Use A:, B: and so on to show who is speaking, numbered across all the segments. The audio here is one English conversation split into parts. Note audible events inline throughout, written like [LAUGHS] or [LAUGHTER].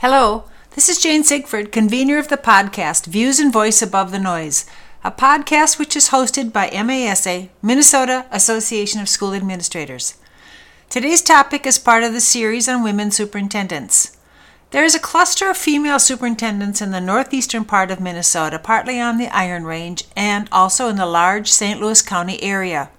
A: Hello, this is Jane Sigford, convener of the podcast Views and Voice Above the Noise, a podcast which is hosted by MASA, Minnesota Association of School Administrators. Today's topic is part of the series on women superintendents. There is a cluster of female superintendents in the northeastern part of Minnesota, partly on the Iron Range and also in the large St. Louis County area.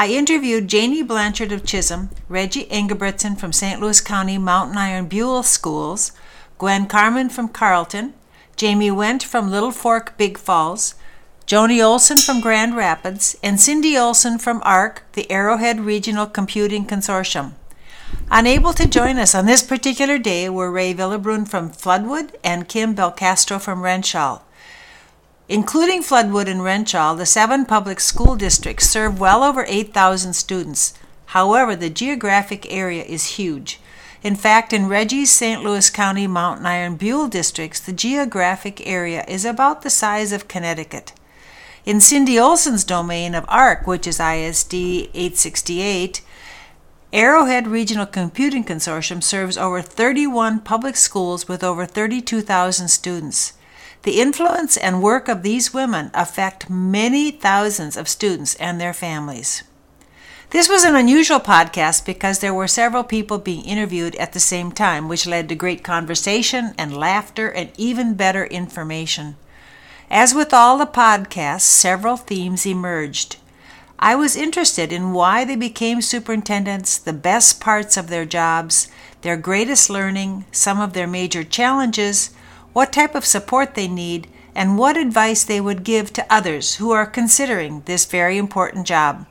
A: I interviewed Janie Blanchard of Chisholm, Reggie Engebretson from St. Louis County Mountain Iron Buhl Schools, Gwen Carmen from Carlton, Jamie Went from Little Fork Big Falls, Joni Olson from Grand Rapids, and Cindy Olson from ARC, the Arrowhead Regional Computing Consortium. Unable to join us on this particular day were Ray Villabrun from Floodwood and Kim Belcastro from Wrenshall. Including Floodwood and Wrenshall, the seven public school districts serve well over 8,000 students. However, the geographic area is huge. In fact, in Reggie's St. Louis County Mountain Iron Buhl districts, the geographic area is about the size of Connecticut. In Cindy Olson's domain of ARC, which is ISD 868, Arrowhead Regional Computing Consortium serves over 31 public schools with over 32,000 students. The influence and work of these women affect many thousands of students and their families. This was an unusual podcast because there were several people being interviewed at the same time, which led to great conversation and laughter and even better information. As with all the podcasts, several themes emerged. I was interested in why they became superintendents, the best parts of their jobs, their greatest learning, some of their major challenges, what type of support they need, and what advice they would give to others who are considering this very important job.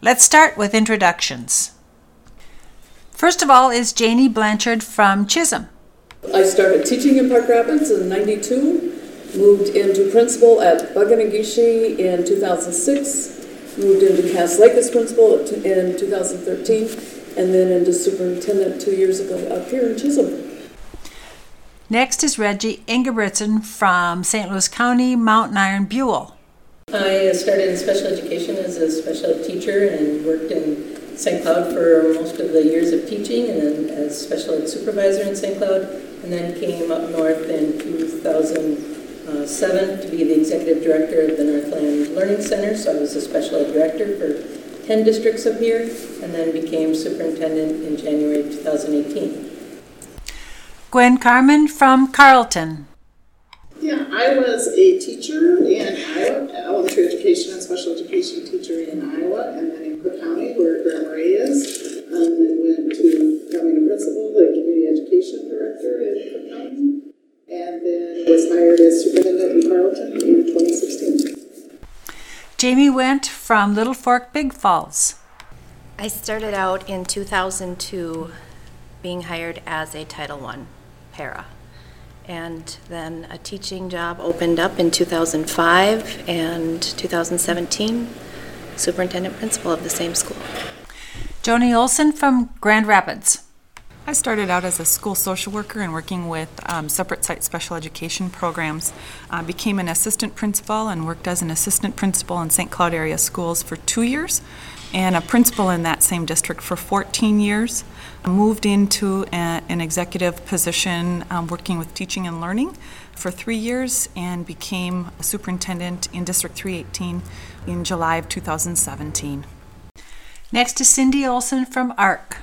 A: Let's start with introductions. First of all is Janie Blanchard from Chisholm.
B: I started teaching in Park Rapids in 92, moved into principal at Bug-O-Nay-Ge-Shig in 2006, moved into Cass Lake as principal in 2013, and then into superintendent two years ago up here in Chisholm.
A: Next is Reggie Engebretson from St. Louis County Mountain Iron Buhl.
C: I uh, started in special education as a special ed teacher and worked in St. Cloud for most of the years of teaching and then as special ed supervisor in St. Cloud and then came up north in 2007 to be the executive director of the Northland Learning Center. So I was a special ed director for 10 districts up here and then became superintendent in January 2018.
A: Gwen Carmen from Carlton.
D: Yeah, I was a teacher in Iowa, elementary education and special education teacher in Iowa, and then in Cook County, where Grand Marais is. Um, and then Went to becoming a principal, the community education director in Cook County, and then was hired as superintendent in Carlton in 2016.
A: Jamie went from Little Fork Big Falls.
E: I started out in 2002 being hired as a Title I para. And then a teaching job opened up in 2005 and 2017, superintendent principal of the same school.
A: Joni Olson from Grand Rapids.
F: I started out as a school social worker and working with um, separate site special education programs. Uh, became an assistant principal and worked as an assistant principal in St. Cloud area schools for two years and a principal in that same district for 14 years. Moved into a, an executive position um, working with teaching and learning for three years and became a superintendent in District 318 in July of 2017.
A: Next is Cindy Olson from ARC.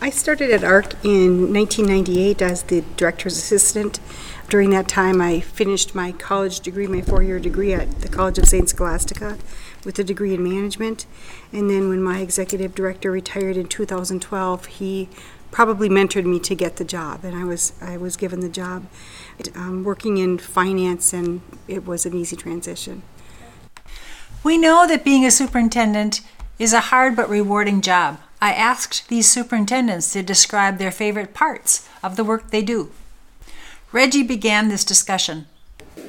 G: I started at ARC in 1998 as the director's assistant. During that time, I finished my college degree, my four year degree at the College of St. Scholastica with a degree in management. And then when my executive director retired in 2012, he probably mentored me to get the job, and I was I was given the job, um, working in finance, and it was an easy transition.
A: We know that being a superintendent is a hard but rewarding job. I asked these superintendents to describe their favorite parts of the work they do. Reggie began this discussion.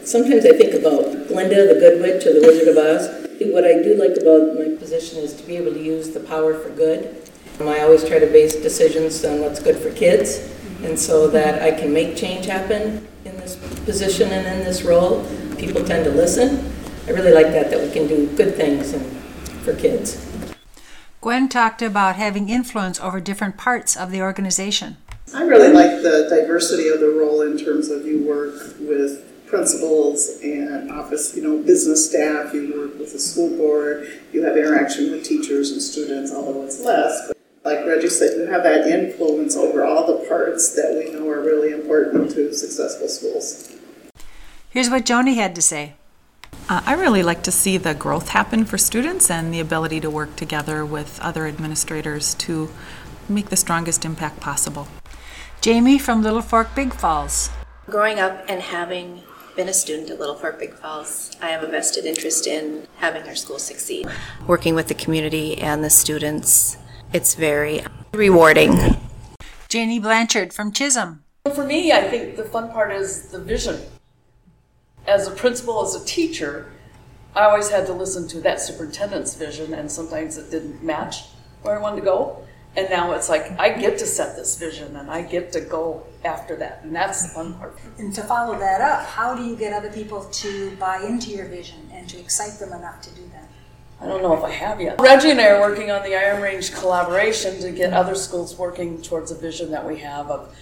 C: Sometimes I think about Glinda, the Good Witch, or the Wizard of Oz. What I do like about my position is to be able to use the power for good. Um, I always try to base decisions on what's good for kids, and so that I can make change happen in this position and in this role. People tend to listen. I really like that, that we can do good things and, for kids.
A: Gwen talked about having influence over different parts of the organization.
D: I really like the diversity of the role in terms of you work with principals and office, you know, business staff, you work with the school board, you have interaction with teachers and students, although it's less. But like Reggie said, you have that influence over all the parts that we know are really important to successful schools.
A: Here's what Joni had to say.
F: Uh, I really like to see the growth happen for students and the ability to work together with other administrators to make the strongest impact possible.
A: Jamie from Little Fork Big Falls.
E: Growing up and having been a student at Little Fork Big Falls, I have a vested interest in having our school succeed. Working with the community and the students, it's very rewarding.
A: Janie Blanchard from Chisholm.
B: For me, I think the fun part is the vision. As a principal, as a teacher, I always had to listen to that superintendent's vision, and sometimes it didn't match where I wanted to go. And now it's like I get to set this vision and I get to go after that. And that's the fun part.
H: And to follow that up, how do you get other people to buy into your vision and to excite them enough to do that?
B: I don't know if I have yet. Reggie and I are working on the Iron Range collaboration to get other schools working towards a vision that we have of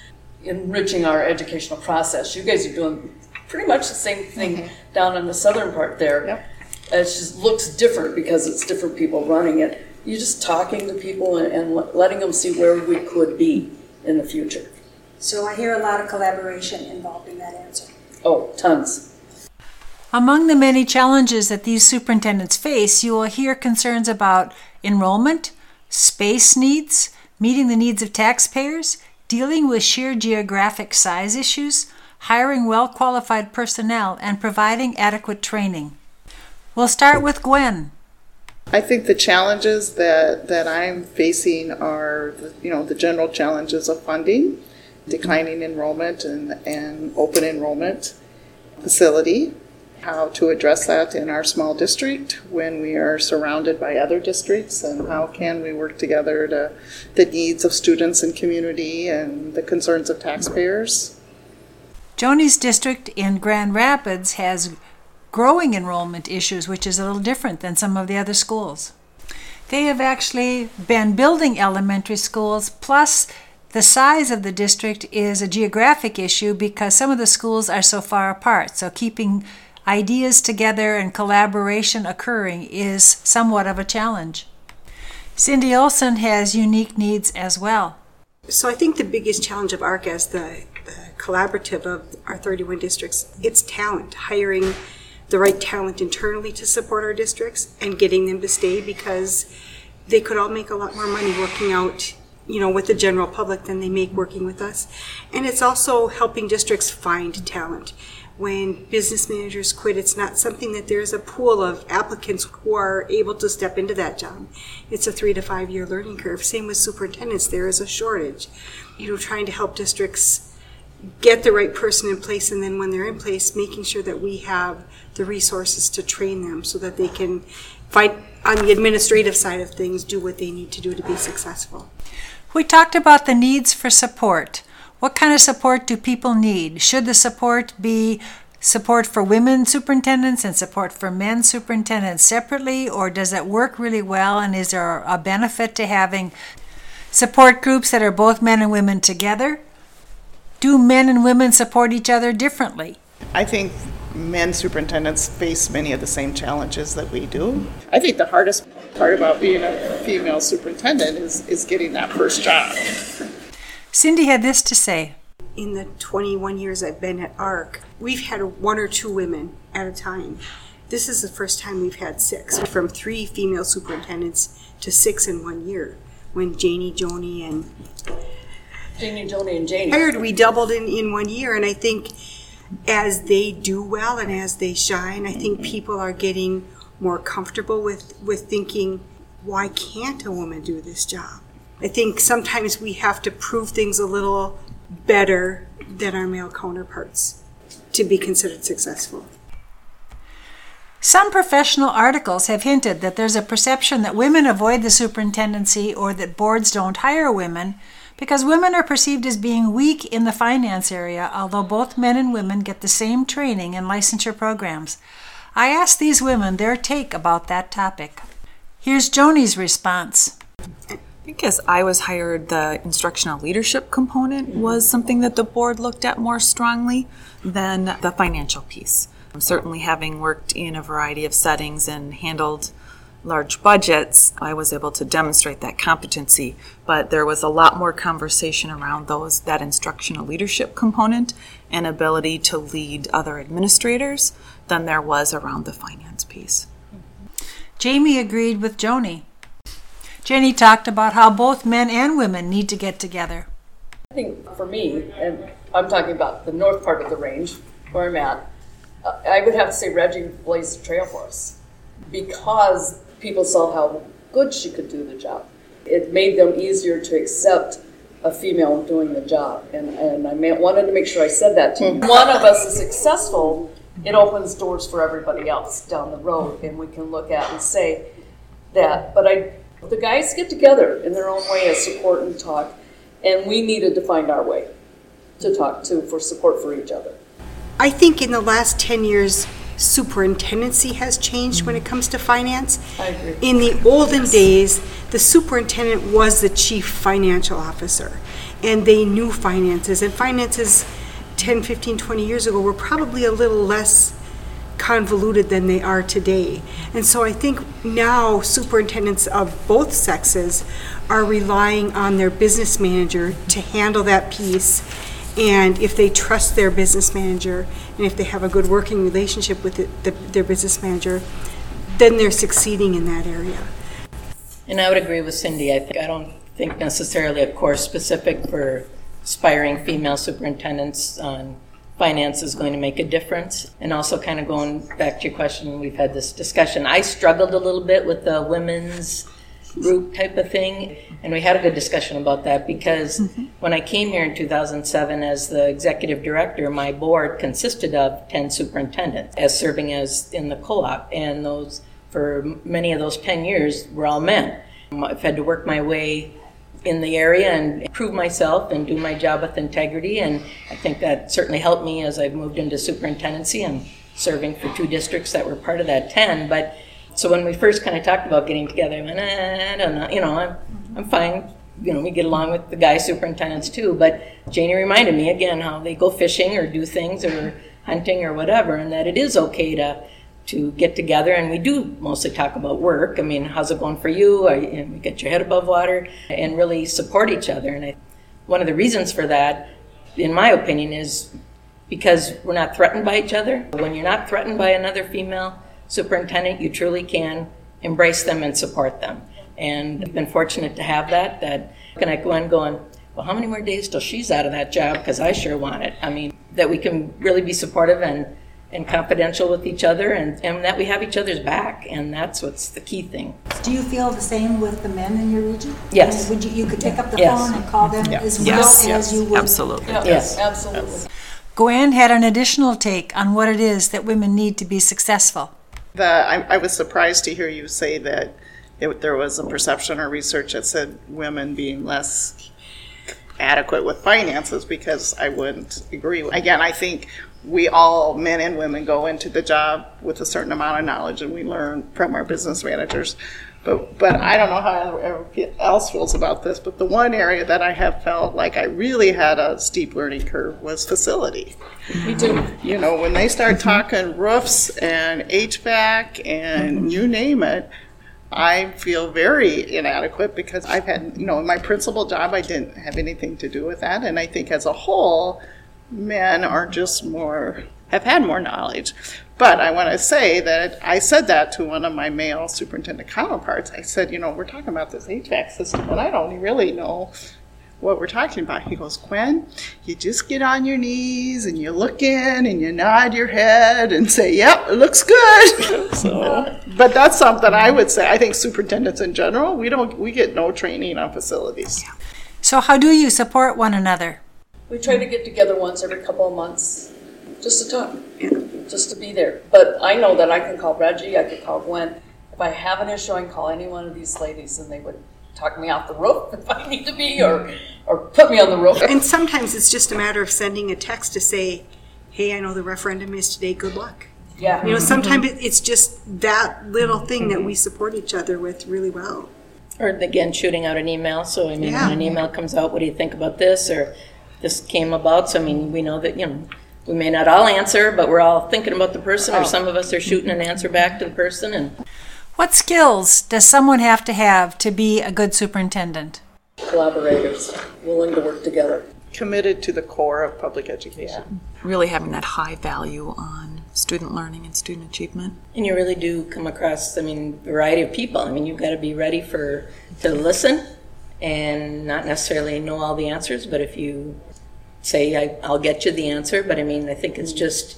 B: enriching our educational process. You guys are doing pretty much the same thing mm-hmm. down in the southern part there.
C: Yep.
B: It just looks different because it's different people running it. You're just talking to people and, and letting them see where we could be in the future.
H: So I hear a lot of collaboration involved in that answer.
B: Oh, tons.
A: Among the many challenges that these superintendents face, you will hear concerns about enrollment, space needs, meeting the needs of taxpayers, dealing with sheer geographic size issues, hiring well qualified personnel, and providing adequate training. We'll start with Gwen.
D: I think the challenges that, that I'm facing are, the- you know, the general challenges of funding, declining enrollment and, and open enrollment facility, how to address that in our small district when we are surrounded by other districts, and how can we work together to the needs of students and community and the concerns of taxpayers.
A: Joni's district in Grand Rapids has growing enrollment issues, which is a little different than some of the other schools. They have actually been building elementary schools, plus, the size of the district is a geographic issue because some of the schools are so far apart. So, keeping ideas together and collaboration occurring is somewhat of a challenge. Cindy Olson has unique needs as well.
G: So I think the biggest challenge of ARC as the, the collaborative of our 31 districts, it's talent, hiring the right talent internally to support our districts and getting them to stay because they could all make a lot more money working out, you know, with the general public than they make working with us. And it's also helping districts find talent. When business managers quit, it's not something that there's a pool of applicants who are able to step into that job. It's a three to five year learning curve. Same with superintendents, there is a shortage. You know, trying to help districts get the right person in place and then when they're in place making sure that we have the resources to train them so that they can fight on the administrative side of things do what they need to do to be successful
A: We talked about the needs for support. What kind of support do people need? Should the support be support for women superintendents and support for men superintendents separately, or does it work really well? And is there a benefit to having support groups that are both men and women together? Do men and women support each other differently?
D: I think men superintendents face many of the same challenges that we do. I think the hardest part about being a female superintendent is, is getting that first job.
A: Cindy had this to say.
G: in the 21 years I've been at ARC, we've had one or two women at a time. This is the first time we've had six, from three female superintendents to six in one year. When Janie, Joni, and
B: Janie, Joni, and Janie.
G: hired, we doubled in, in one year. And I think as they do well and as they shine, I think people are getting more comfortable with, with thinking, why can't a woman do this job? I think sometimes we have to prove things a little better than our male counterparts to be considered successful.
A: Some professional articles have hinted that there's a perception that women avoid the superintendency or that boards don't hire women because women are perceived as being weak in the finance area, although both men and women get the same training and licensure programs. I asked these women their take about that topic. Here's Joni's response.
F: I think as I was hired, the instructional leadership component was something that the board looked at more strongly than the financial piece. Certainly, having worked in a variety of settings and handled large budgets, I was able to demonstrate that competency. But there was a lot more conversation around those that instructional leadership component and ability to lead other administrators than there was around the finance piece.
A: Jamie agreed with Joni. Jenny talked about how both men and women need to get together.
B: I think for me, and I'm talking about the north part of the range where I'm at, uh, I would have to say Reggie blazed the trail for us because people saw how good she could do the job. It made them easier to accept a female doing the job, and, and I may, wanted to make sure I said that to you. Hmm. One of us is successful, it opens doors for everybody else down the road, and we can look at and say that. But I, the guys get together in their own way as support and talk, and we needed to find our way to talk to for support for each other.
G: I think in the last 10 years, superintendency has changed when it comes to finance.
B: I agree.
G: In the olden days, the superintendent was the chief financial officer, and they knew finances. And finances 10, 15, 20 years ago were probably a little less convoluted than they are today. And so I think now superintendents of both sexes are relying on their business manager to handle that piece. And if they trust their business manager, and if they have a good working relationship with it, the, their business manager, then they're succeeding in that area.
C: And I would agree with Cindy. I, think, I don't think necessarily a course specific for aspiring female superintendents on finance is going to make a difference. And also, kind of going back to your question, we've had this discussion. I struggled a little bit with the women's group type of thing, and we had a good discussion about that because mm-hmm. when I came here in 2007 as the executive director, my board consisted of 10 superintendents as serving as in the co-op, and those for many of those 10 years were all men. Um, I've had to work my way in the area and prove myself and do my job with integrity. And I think that certainly helped me as I've moved into superintendency and serving for two districts that were part of that 10. But so when we first kind of talked about getting together, I went, eh, I don't know, you know, I'm, I'm fine. You know, we get along with the guy superintendents too. But Janie reminded me again how they go fishing or do things or hunting or whatever, and that it is okay to to get together and we do mostly talk about work. I mean, how's it going for you? Are you, get your head above water and really support each other. And I, one of the reasons for that, in my opinion, is because we're not threatened by each other. When you're not threatened by another female superintendent, you truly can embrace them and support them. And I've been fortunate to have that. That looking at Gwen going, well, how many more days till she's out of that job? Because I sure want it. I mean, that we can really be supportive and and confidential with each other and, and that we have each other's back and that's what's the key thing
H: Do you feel the same with the men in your region?
C: Yes.
H: Would you, you could pick up the
C: Yes.
H: phone and call them as well
F: Yes,
H: as you would?
F: absolutely.
C: Yes.
B: Absolutely.
A: Gwen had an additional take on what it is that women need to be successful.
D: The, I, I was surprised to hear you say that it, there was a perception or research that said women being less adequate with finances because I wouldn't agree. Again, I think we all, men and women, go into the job with a certain amount of knowledge and we learn from our business managers. But, but I don't know how everyone else feels about this, but the one area that I have felt like I really had a steep learning curve was facility.
B: Me too.
D: You know, when they start talking roofs and HVAC and mm-hmm. you name it, I feel very inadequate because I've had, you know, in my principal job, I didn't have anything to do with that. And I think as a whole, men are just more, have had more knowledge. But I want to say that I said that to one of my male superintendent counterparts. I said, you know, we're talking about this HVAC system, and I don't really know what we're talking about. He goes, Gwen, you just get on your knees and you look in and you nod your head and say, yep, it looks good. [LAUGHS] so, but that's something I would say. I think superintendents in general, we don't, we get no training on facilities.
A: So, how do you support one another?
B: We try to get together once every couple of months, just to talk, just to be there. But I know that I can call Reggie, I could call Gwen. If I have an issue, I can call any one of these ladies and they would talk me off the roof [LAUGHS] if I need to be, or, or put me on the roof.
G: And sometimes it's just a matter of sending a text to say, hey, I know the referendum is today, good luck.
B: Yeah.
G: You know, sometimes mm-hmm. it's just that little thing that we support each other with really well.
C: Or again, shooting out an email, so I mean,
G: Yeah.
C: when an email comes out, what do you think about this, or this came about, so I mean, we know that, you know, we may not all answer, but we're all thinking about the person, or oh. some of us are shooting an answer back to the person, and
A: What skills does someone have to have to be a good superintendent?
B: Collaborators, willing to work together.
D: Committed to the core of public education.
F: Really having that high value on student learning and student achievement.
C: And you really do come across, I mean, variety of people. I mean, you've got to be ready for to listen and not necessarily know all the answers, but if you say, I, I'll get you the answer, but I mean, I think it's just,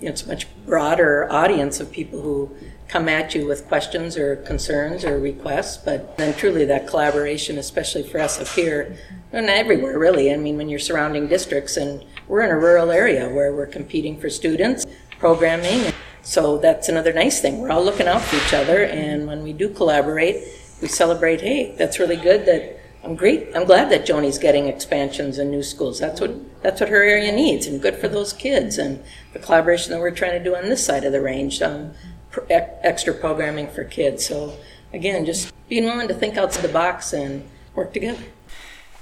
C: you know, it's a much broader audience of people who come at you with questions or concerns or requests, but then truly that collaboration, especially for us up here, and everywhere really. I mean, when you're surrounding districts and we're in a rural area where we're competing for students, programming, so that's another nice thing. We're all looking out for each other, and when we do collaborate, we celebrate. Hey, that's really good. That I'm great. I'm glad that Joni's getting expansions and new schools. That's what that's what her area needs, and good for those kids. And the collaboration that we're trying to do on this side of the range, um, extra programming for kids. So again, just being willing to think outside the box and work together.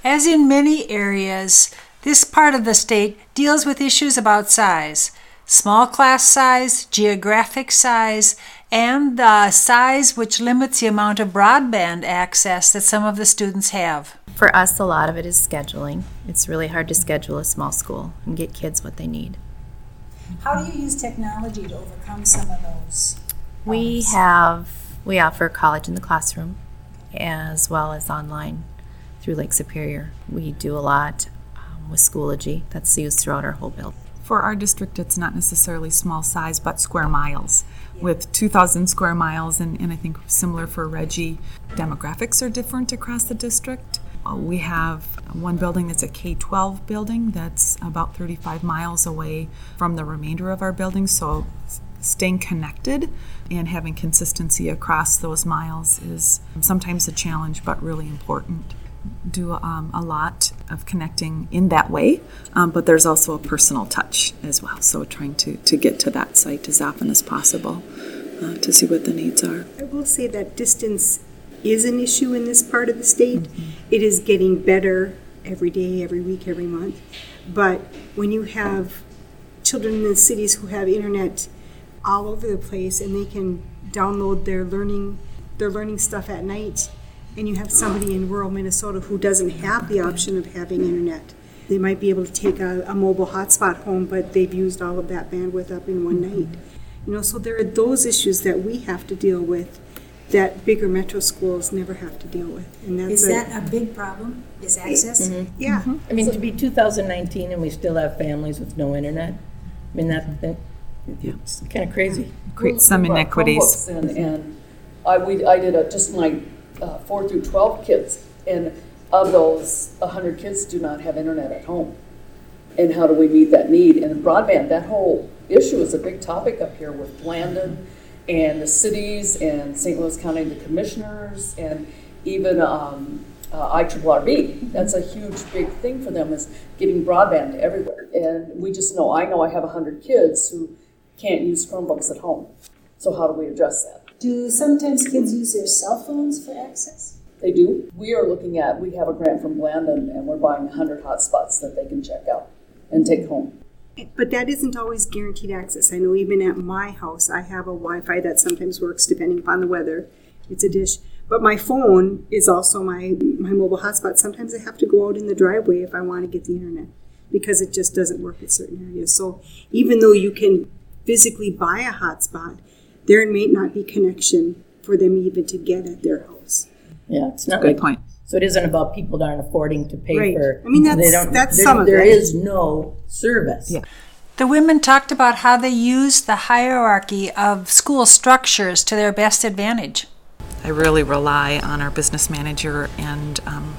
A: As in many areas, this part of the state deals with issues about size small class size, geographic size, and the size which limits the amount of broadband access that some of the students have.
E: For us, a lot of it is scheduling. It's really hard to schedule a small school and get kids what they need.
H: How do you use technology to overcome some of those?
E: We have, we offer college in the classroom as well as online through Lake Superior. We do a lot um, with Schoology that's used throughout our whole building.
F: For our district, it's not necessarily small size, but square miles. With 2,000 square miles, and, and I think similar for Reggie, demographics are different across the district. Uh, We have one building that's a K 12 building that's about 35 miles away from the remainder of our buildings, so staying connected and having consistency across those miles is sometimes a challenge, but really important do um, a lot of connecting in that way, um, but there's also a personal touch as well. So trying to, to get to that site as often as possible uh, to see what the needs are.
G: I will say that distance is an issue in this part of the state. It is getting better every day, every week, every month. But when you have children in the cities who have internet all over the place and they can download their learning their learning stuff at night and you have somebody in rural Minnesota who doesn't have the option of having internet. They might be able to take a, a mobile hotspot home, but they've used all of that bandwidth up in one night. You know, so there are those issues that we have to deal with that bigger metro schools never have to deal with. And that's
H: Is
G: a-
H: that a big problem? Is access? Mm-hmm.
G: yeah. Mm-hmm.
C: I mean, to be 2019 and we still have families with no internet, I mean, that, that it's kind of crazy.
F: Create some
B: We brought
F: inequities.
B: Chromebooks in, and I, we, I did a, just my uh, four through twelve kids, and of those, hundred kids do not have internet at home. And how do we meet that need? And broadband, that whole issue is a big topic up here with Blandin and the cities and St. Louis County, the commissioners, and even um, uh, IRRB. That's a huge, big thing for them is getting broadband everywhere. And we just know, I know I have hundred kids who can't use Chromebooks at home. So how do we address that?
H: Do sometimes kids use their cell phones for access?
B: They do. We are looking at, we have a grant from Blandin and we're buying 100 hotspots that they can check out and take home.
G: But that isn't always guaranteed access. I know even at my house, I have a Wi-Fi that sometimes works depending upon the weather. It's a dish. But my phone is also my, my mobile hotspot. Sometimes I have to go out in the driveway if I want to get the internet because it just doesn't work at certain areas. So even though you can physically buy a hotspot, there may not be connection for them even to get at their house.
C: Yeah, it's not
F: Good
C: like,
F: point.
C: so it isn't about people that aren't affording to pay
G: Right.
C: for.
G: I mean,
C: they
G: that's-
C: don't-
G: that's
C: there-
G: some of
C: There
G: it.
C: is no service.
F: Yeah.
A: The women talked about how they use the hierarchy of school structures to their best advantage.
F: I really rely on our business manager and um,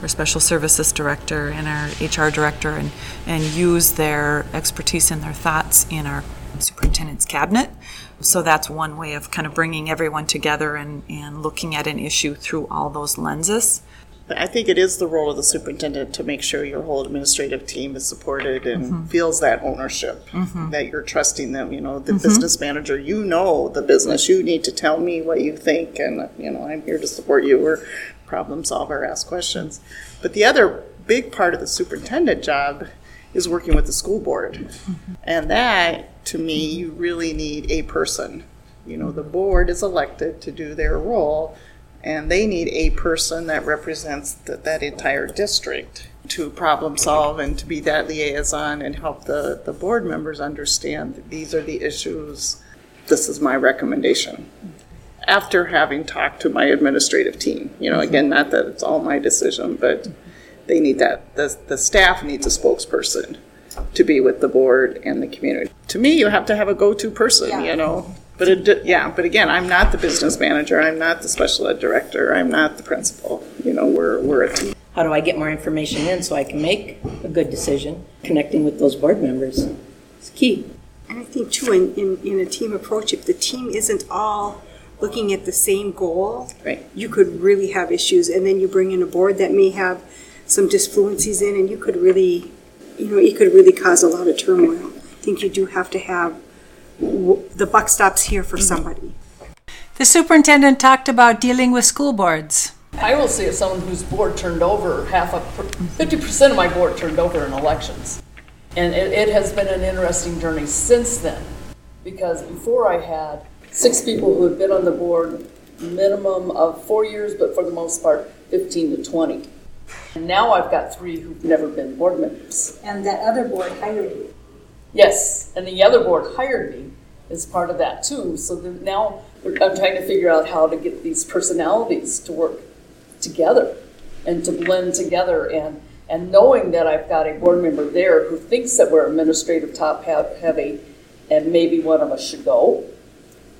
F: our special services director and our HR director and, and use their expertise and their thoughts in our superintendent's cabinet. So that's one way of kind of bringing everyone together and, and looking at an issue through all those lenses.
D: I think it is the role of the superintendent to make sure your whole administrative team is supported and mm-hmm. feels that ownership, mm-hmm. that you're trusting them. You know, the mm-hmm. business manager, you know the business. You need to tell me what you think, and you know, I'm here to support you or problem solve or ask questions. But the other big part of the superintendent job is working with the school board, and that to me, you really need a person. You know, the board is elected to do their role, and they need a person that represents that, that entire district to problem solve and to be that liaison and help the, the board members understand these are the issues. This is my recommendation. After having talked to my administrative team, you know, again, not that it's all my decision, but they need that. The, the staff needs a spokesperson to be with the board and the community. To me, you have to have a go-to person, you know. But it, yeah, but again, I'm not the business manager. I'm not the special ed director. I'm not the principal. You know, we're we're a team.
C: How do I get more information in so I can make a good decision? Connecting with those board members is key.
G: And I think too, in, in, in a team approach, if the team isn't all looking at the same goal,
C: Right.
G: you could really have issues. And then you bring in a board that may have some disfluencies in, and you could really, you know, it could really cause a lot of turmoil. I think you do have to have w- the buck stops here for mm-hmm. somebody.
I: The superintendent talked about dealing with school boards.
B: I will say, as someone whose board turned over, half of, fifty percent of my board turned over in elections. And it, it has been an interesting journey since then, because before I had six people who had been on the board minimum of four years, but for the most part, fifteen to twenty. And now I've got three who've never been board members.
A: And that other board hired you.
B: Yes, and the other board hired me as part of that too. So now I'm trying to figure out how to get these personalities to work together and to blend together and and knowing that I've got a board member there who thinks that we're administrative top heavy and maybe one of us should go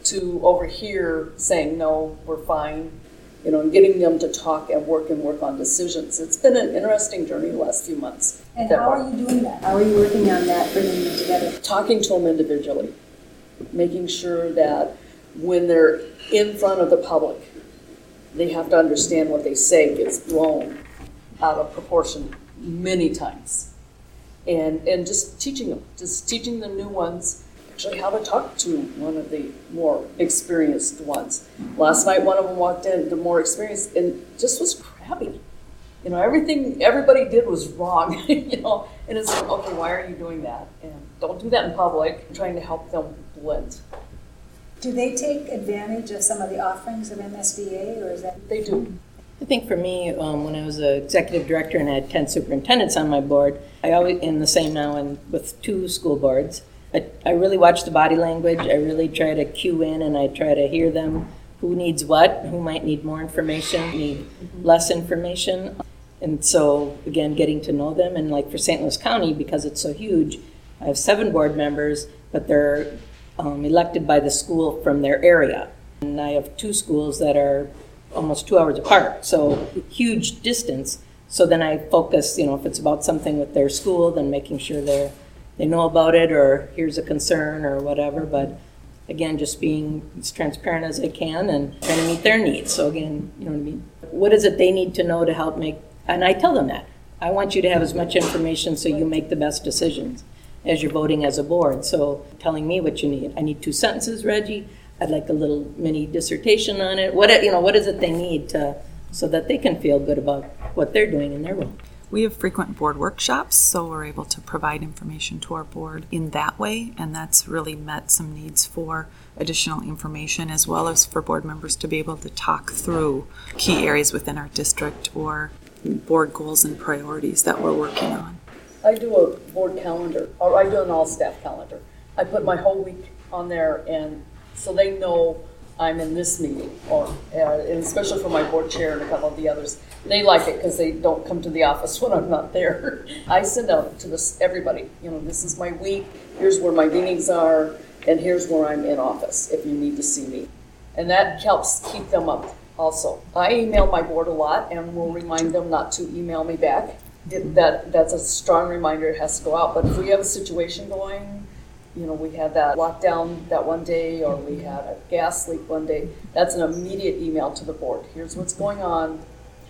B: to over here saying no we're fine you know and getting them to talk and work and work on decisions it's been an interesting journey the last few months
A: And how are you doing that? How are you working on that, bringing them together?
B: talking to them individually, making sure that when they're in front of the public, they have to understand what they say gets blown out of proportion many times. And, and just teaching them, just teaching the new ones actually how to talk to one of the more experienced ones. Last night, one of them walked in, the more experienced, and just was crabby. You know, everything everybody did was wrong, [LAUGHS] you know, and it's like, okay, why are you doing that? And don't do that in public. I'm trying to help them blend.
A: Do they take advantage of some of the offerings of MSBA, or is that?
B: They do.
C: I think for me, um, when I was an executive director and I had 10 superintendents on my board, I always, in the same now and with two school boards, I, I really watch the body language. I really try to cue in and I try to hear them who needs what, who might need more information, need less information. And so, again, getting to know them. And like for St. Louis County, because it's so huge, I have seven board members, but they're um, elected by the school from their area. And I have two schools that are almost two hours apart, so huge distance. So then I focus, you know, if it's about something with their school, then making sure they're, they know about it, or here's a concern, or whatever. But again, just being as transparent as I can and trying to meet their needs. So again, you know what I mean? What is it they need to know to help make, and I tell them that. I want you to have as much information so you make the best decisions as you're voting as a board. So telling me what you need. I need two sentences, Reggie. I'd like a little mini dissertation on it. What, you know, what is it they need to, so that they can feel good about what they're doing in their role?
F: We have frequent board workshops, so we're able to provide information to our board in that way, and that's really met some needs for additional information as well as for board members to be able to talk through key areas within our district or board goals and priorities that we're working on.
B: I do a board calendar, or I do an all-staff calendar. I put my whole week on there, and so they know I'm in this meeting, or, uh, and especially for my board chair and a couple of the others. They like it because they don't come to the office [LAUGHS] when I'm not there. I send out to this, everybody, you know, this is my week, here's where my meetings are, and here's where I'm in office if you need to see me. And that helps keep them up also. I email my board a lot and will remind them not to email me back. That, that's a strong reminder, it has to go out. But if we have a situation going, you know, we had that lockdown that one day, or we had a gas leak one day, that's an immediate email to the board. Here's what's going on,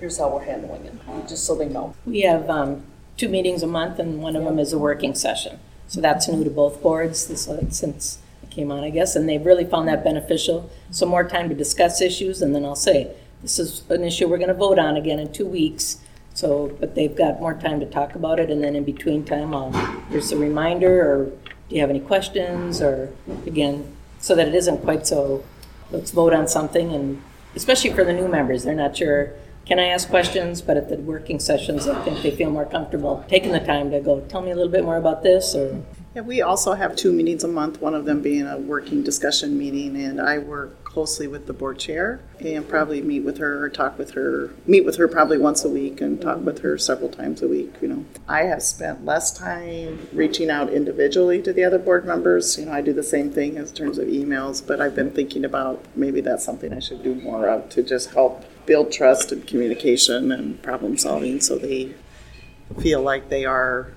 B: here's how we're handling it, just so they know.
C: We have um, two meetings a month, and one of them is a working session. So that's new to both boards this, uh, since it came on, I guess, and they've really found that beneficial. So more time to discuss issues, and then I'll say, this is an issue we're going to vote on again in two weeks. So, but they've got more time to talk about it, and then in between time, I'll, here's a reminder, or do you have any questions, or again, so that it isn't quite so, let's vote on something, and especially for the new members, they're not sure, can I ask questions? But at the working sessions, I think they feel more comfortable taking the time to go, tell me a little bit more about this, or
D: Yeah, we also have two meetings a month, one of them being a working discussion meeting, and I work closely with the board chair and probably meet with her or talk with her, meet with her probably once a week and talk with her several times a week, you know. I have spent less time reaching out individually to the other board members, you know, I do the same thing in terms of emails, but I've been thinking about maybe that's something I should do more of to just help build trust and communication and problem solving so they feel like they are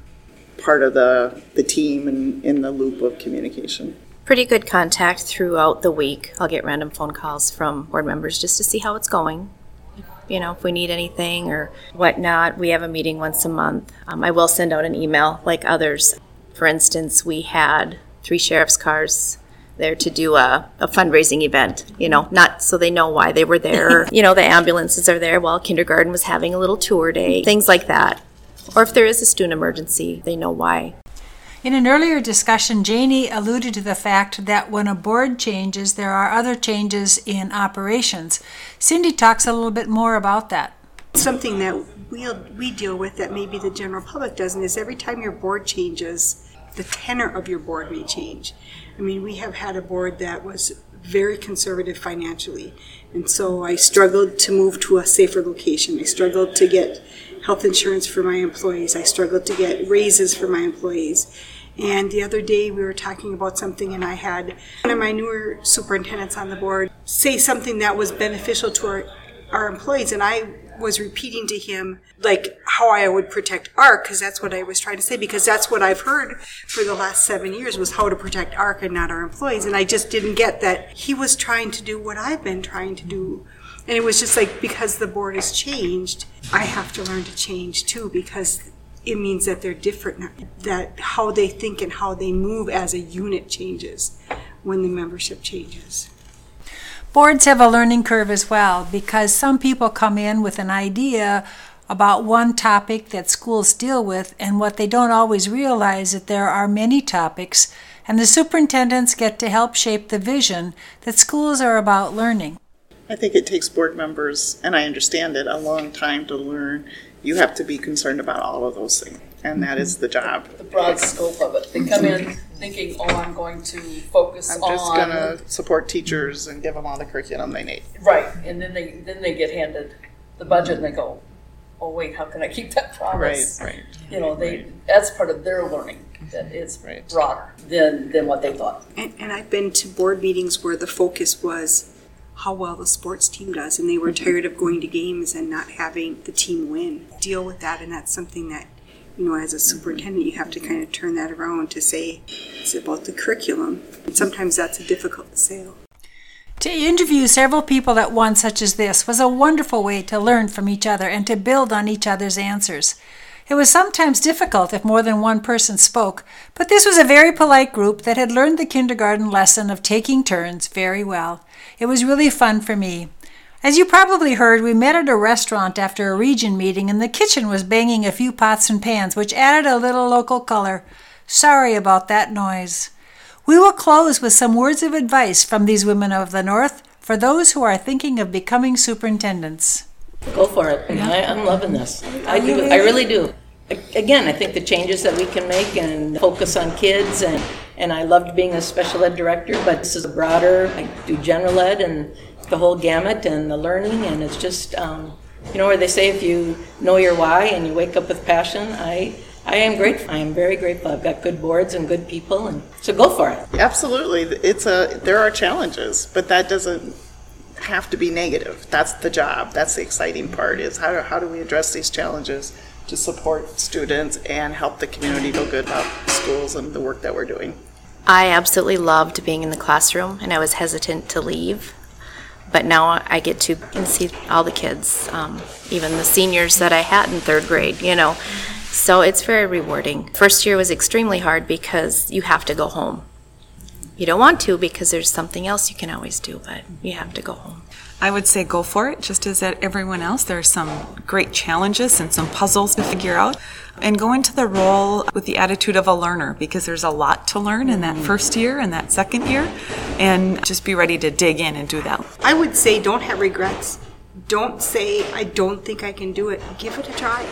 D: part of the, the team and in the loop of communication.
E: Pretty good contact throughout the week. I'll get random phone calls from board members just to see how it's going. You know, if we need anything or whatnot. We have a meeting once a month. Um, I will send out an email like others. For instance, we had three sheriff's cars there to do a, a fundraising event, you know, not so they know why they were there. [LAUGHS] you know, the ambulances are there while kindergarten was having a little tour day, things like that. Or if there is a student emergency, they know why.
A: In an earlier discussion, Janie alluded to the fact that when a board changes, there are other changes in operations. Cindy talks a little bit more about that.
G: Something that we we deal with that maybe the general public doesn't is every time your board changes, the tenor of your board may change. I mean, we have had a board that was very conservative financially, and so I struggled to move to a safer location. I struggled to get health insurance for my employees. I struggled to get raises for my employees. And the other day we were talking about something, and I had one of my newer superintendents on the board say something that was beneficial to our, our employees, and I was repeating to him like how I would protect ARC because that's what I was trying to say because that's what I've heard for the last seven years was how to protect ARC and not our employees, and I just didn't get that he was trying to do what I've been trying to do. And it was just like because the board has changed, I have to learn to change too because it means that they're different now. That how they think and how they move as a unit changes when the membership changes.
A: Boards have a learning curve as well because some people come in with an idea about one topic that schools deal with, and what they don't always realize that there are many topics, and the superintendents get to help shape the vision that schools are about learning.
D: I think it takes board members, and I understand it, a long time to learn. You have to be concerned about all of those things, and that is the job.
B: The broad scope of it. They come in thinking, oh, I'm going to focus on.
D: I'm
B: on.
D: just gonna support teachers and give them all the curriculum they need.
B: Right, and then they, then they get handed the budget and they go, oh, wait, how can I keep that promise?
D: Right, right.
B: You know, they, that's part of their learning, that it's
D: Right.
B: broader than, than what they thought.
G: And, and I've been to board meetings where the focus was how well the sports team does, and they were mm-hmm. tired of going to games and not having the team win. Deal with that, and that's something that, you know, as a superintendent, you have to kind of turn that around to say it's about the curriculum. And sometimes that's a difficult sale.
A: To interview several people at once, such as this, was a wonderful way to learn from each other and to build on each other's answers. It was sometimes difficult if more than one person spoke, but this was a very polite group that had learned the kindergarten lesson of taking turns very well. It was really fun for me. As you probably heard, we met at a restaurant after a region meeting, and the kitchen was banging a few pots and pans, which added a little local color. Sorry about that noise. We will close with some words of advice from these women of the North for those who are thinking of becoming superintendents.
C: Go for it. I, I'm loving this. I do. I really do. Again, I think the changes that we can make and focus on kids and, and I loved being a special ed director, but this is a broader. I do general ed and the whole gamut and the learning and it's just, um, you know, where they say if you know your why and you wake up with passion, I, I am grateful. I am very grateful. I've got good boards and good people and so go for it.
D: Absolutely, it's a, there are challenges, but that doesn't have to be negative. That's the job, that's the exciting part, is how, how do we address these challenges to support students and help the community feel good about schools and the work that we're doing.
E: I absolutely loved being in the classroom, and I was hesitant to leave. But now I get to see all the kids, um, even the seniors that I had in third grade, you know. So it's very rewarding. First year was extremely hard because you have to go home. You don't want to because there's something else you can always do, but you have to go home.
F: I would say go for it, just as at everyone else. There are some great challenges and some puzzles to figure out. And go into the role with the attitude of a learner because there's a lot to learn in that first year and that second year. And just be ready to dig in and do that.
G: I would say don't have regrets. Don't say, I don't think I can do it. Give it a try.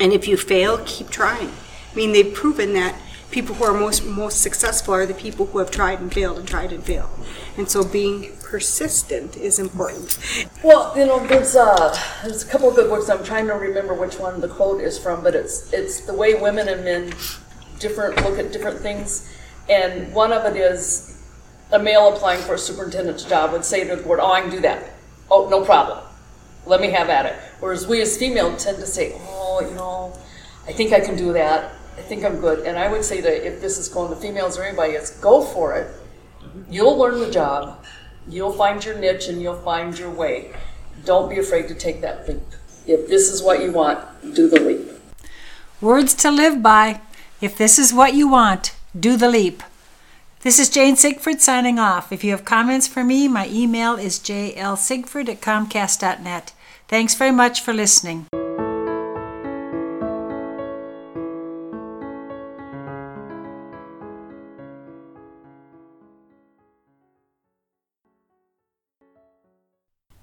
G: And if you fail, keep trying. I mean, they've proven that people who are most most successful are the people who have tried and failed and tried and failed. And so being persistent is important.
B: Well, you know, there's uh, there's a couple of good books. I'm trying to remember which one the quote is from, but it's it's the way women and men different look at different things, and one of it is a male applying for a superintendent's job would say to the board, "Oh, I can do that. Oh, no problem. Let me have at it." Whereas we as female tend to say, "Oh, you know, I think I can do that. I think I'm good." And I would say that if this is going to females or anybody, it's go for it. You'll learn the job. You'll find your niche and you'll find your way. Don't be afraid to take that leap. If this is what you want, do the leap.
A: Words to live by. If this is what you want, do the leap. This is Jane Sigford signing off. If you have comments for me, my email is jlsigford at comcast.net. Thanks very much for listening.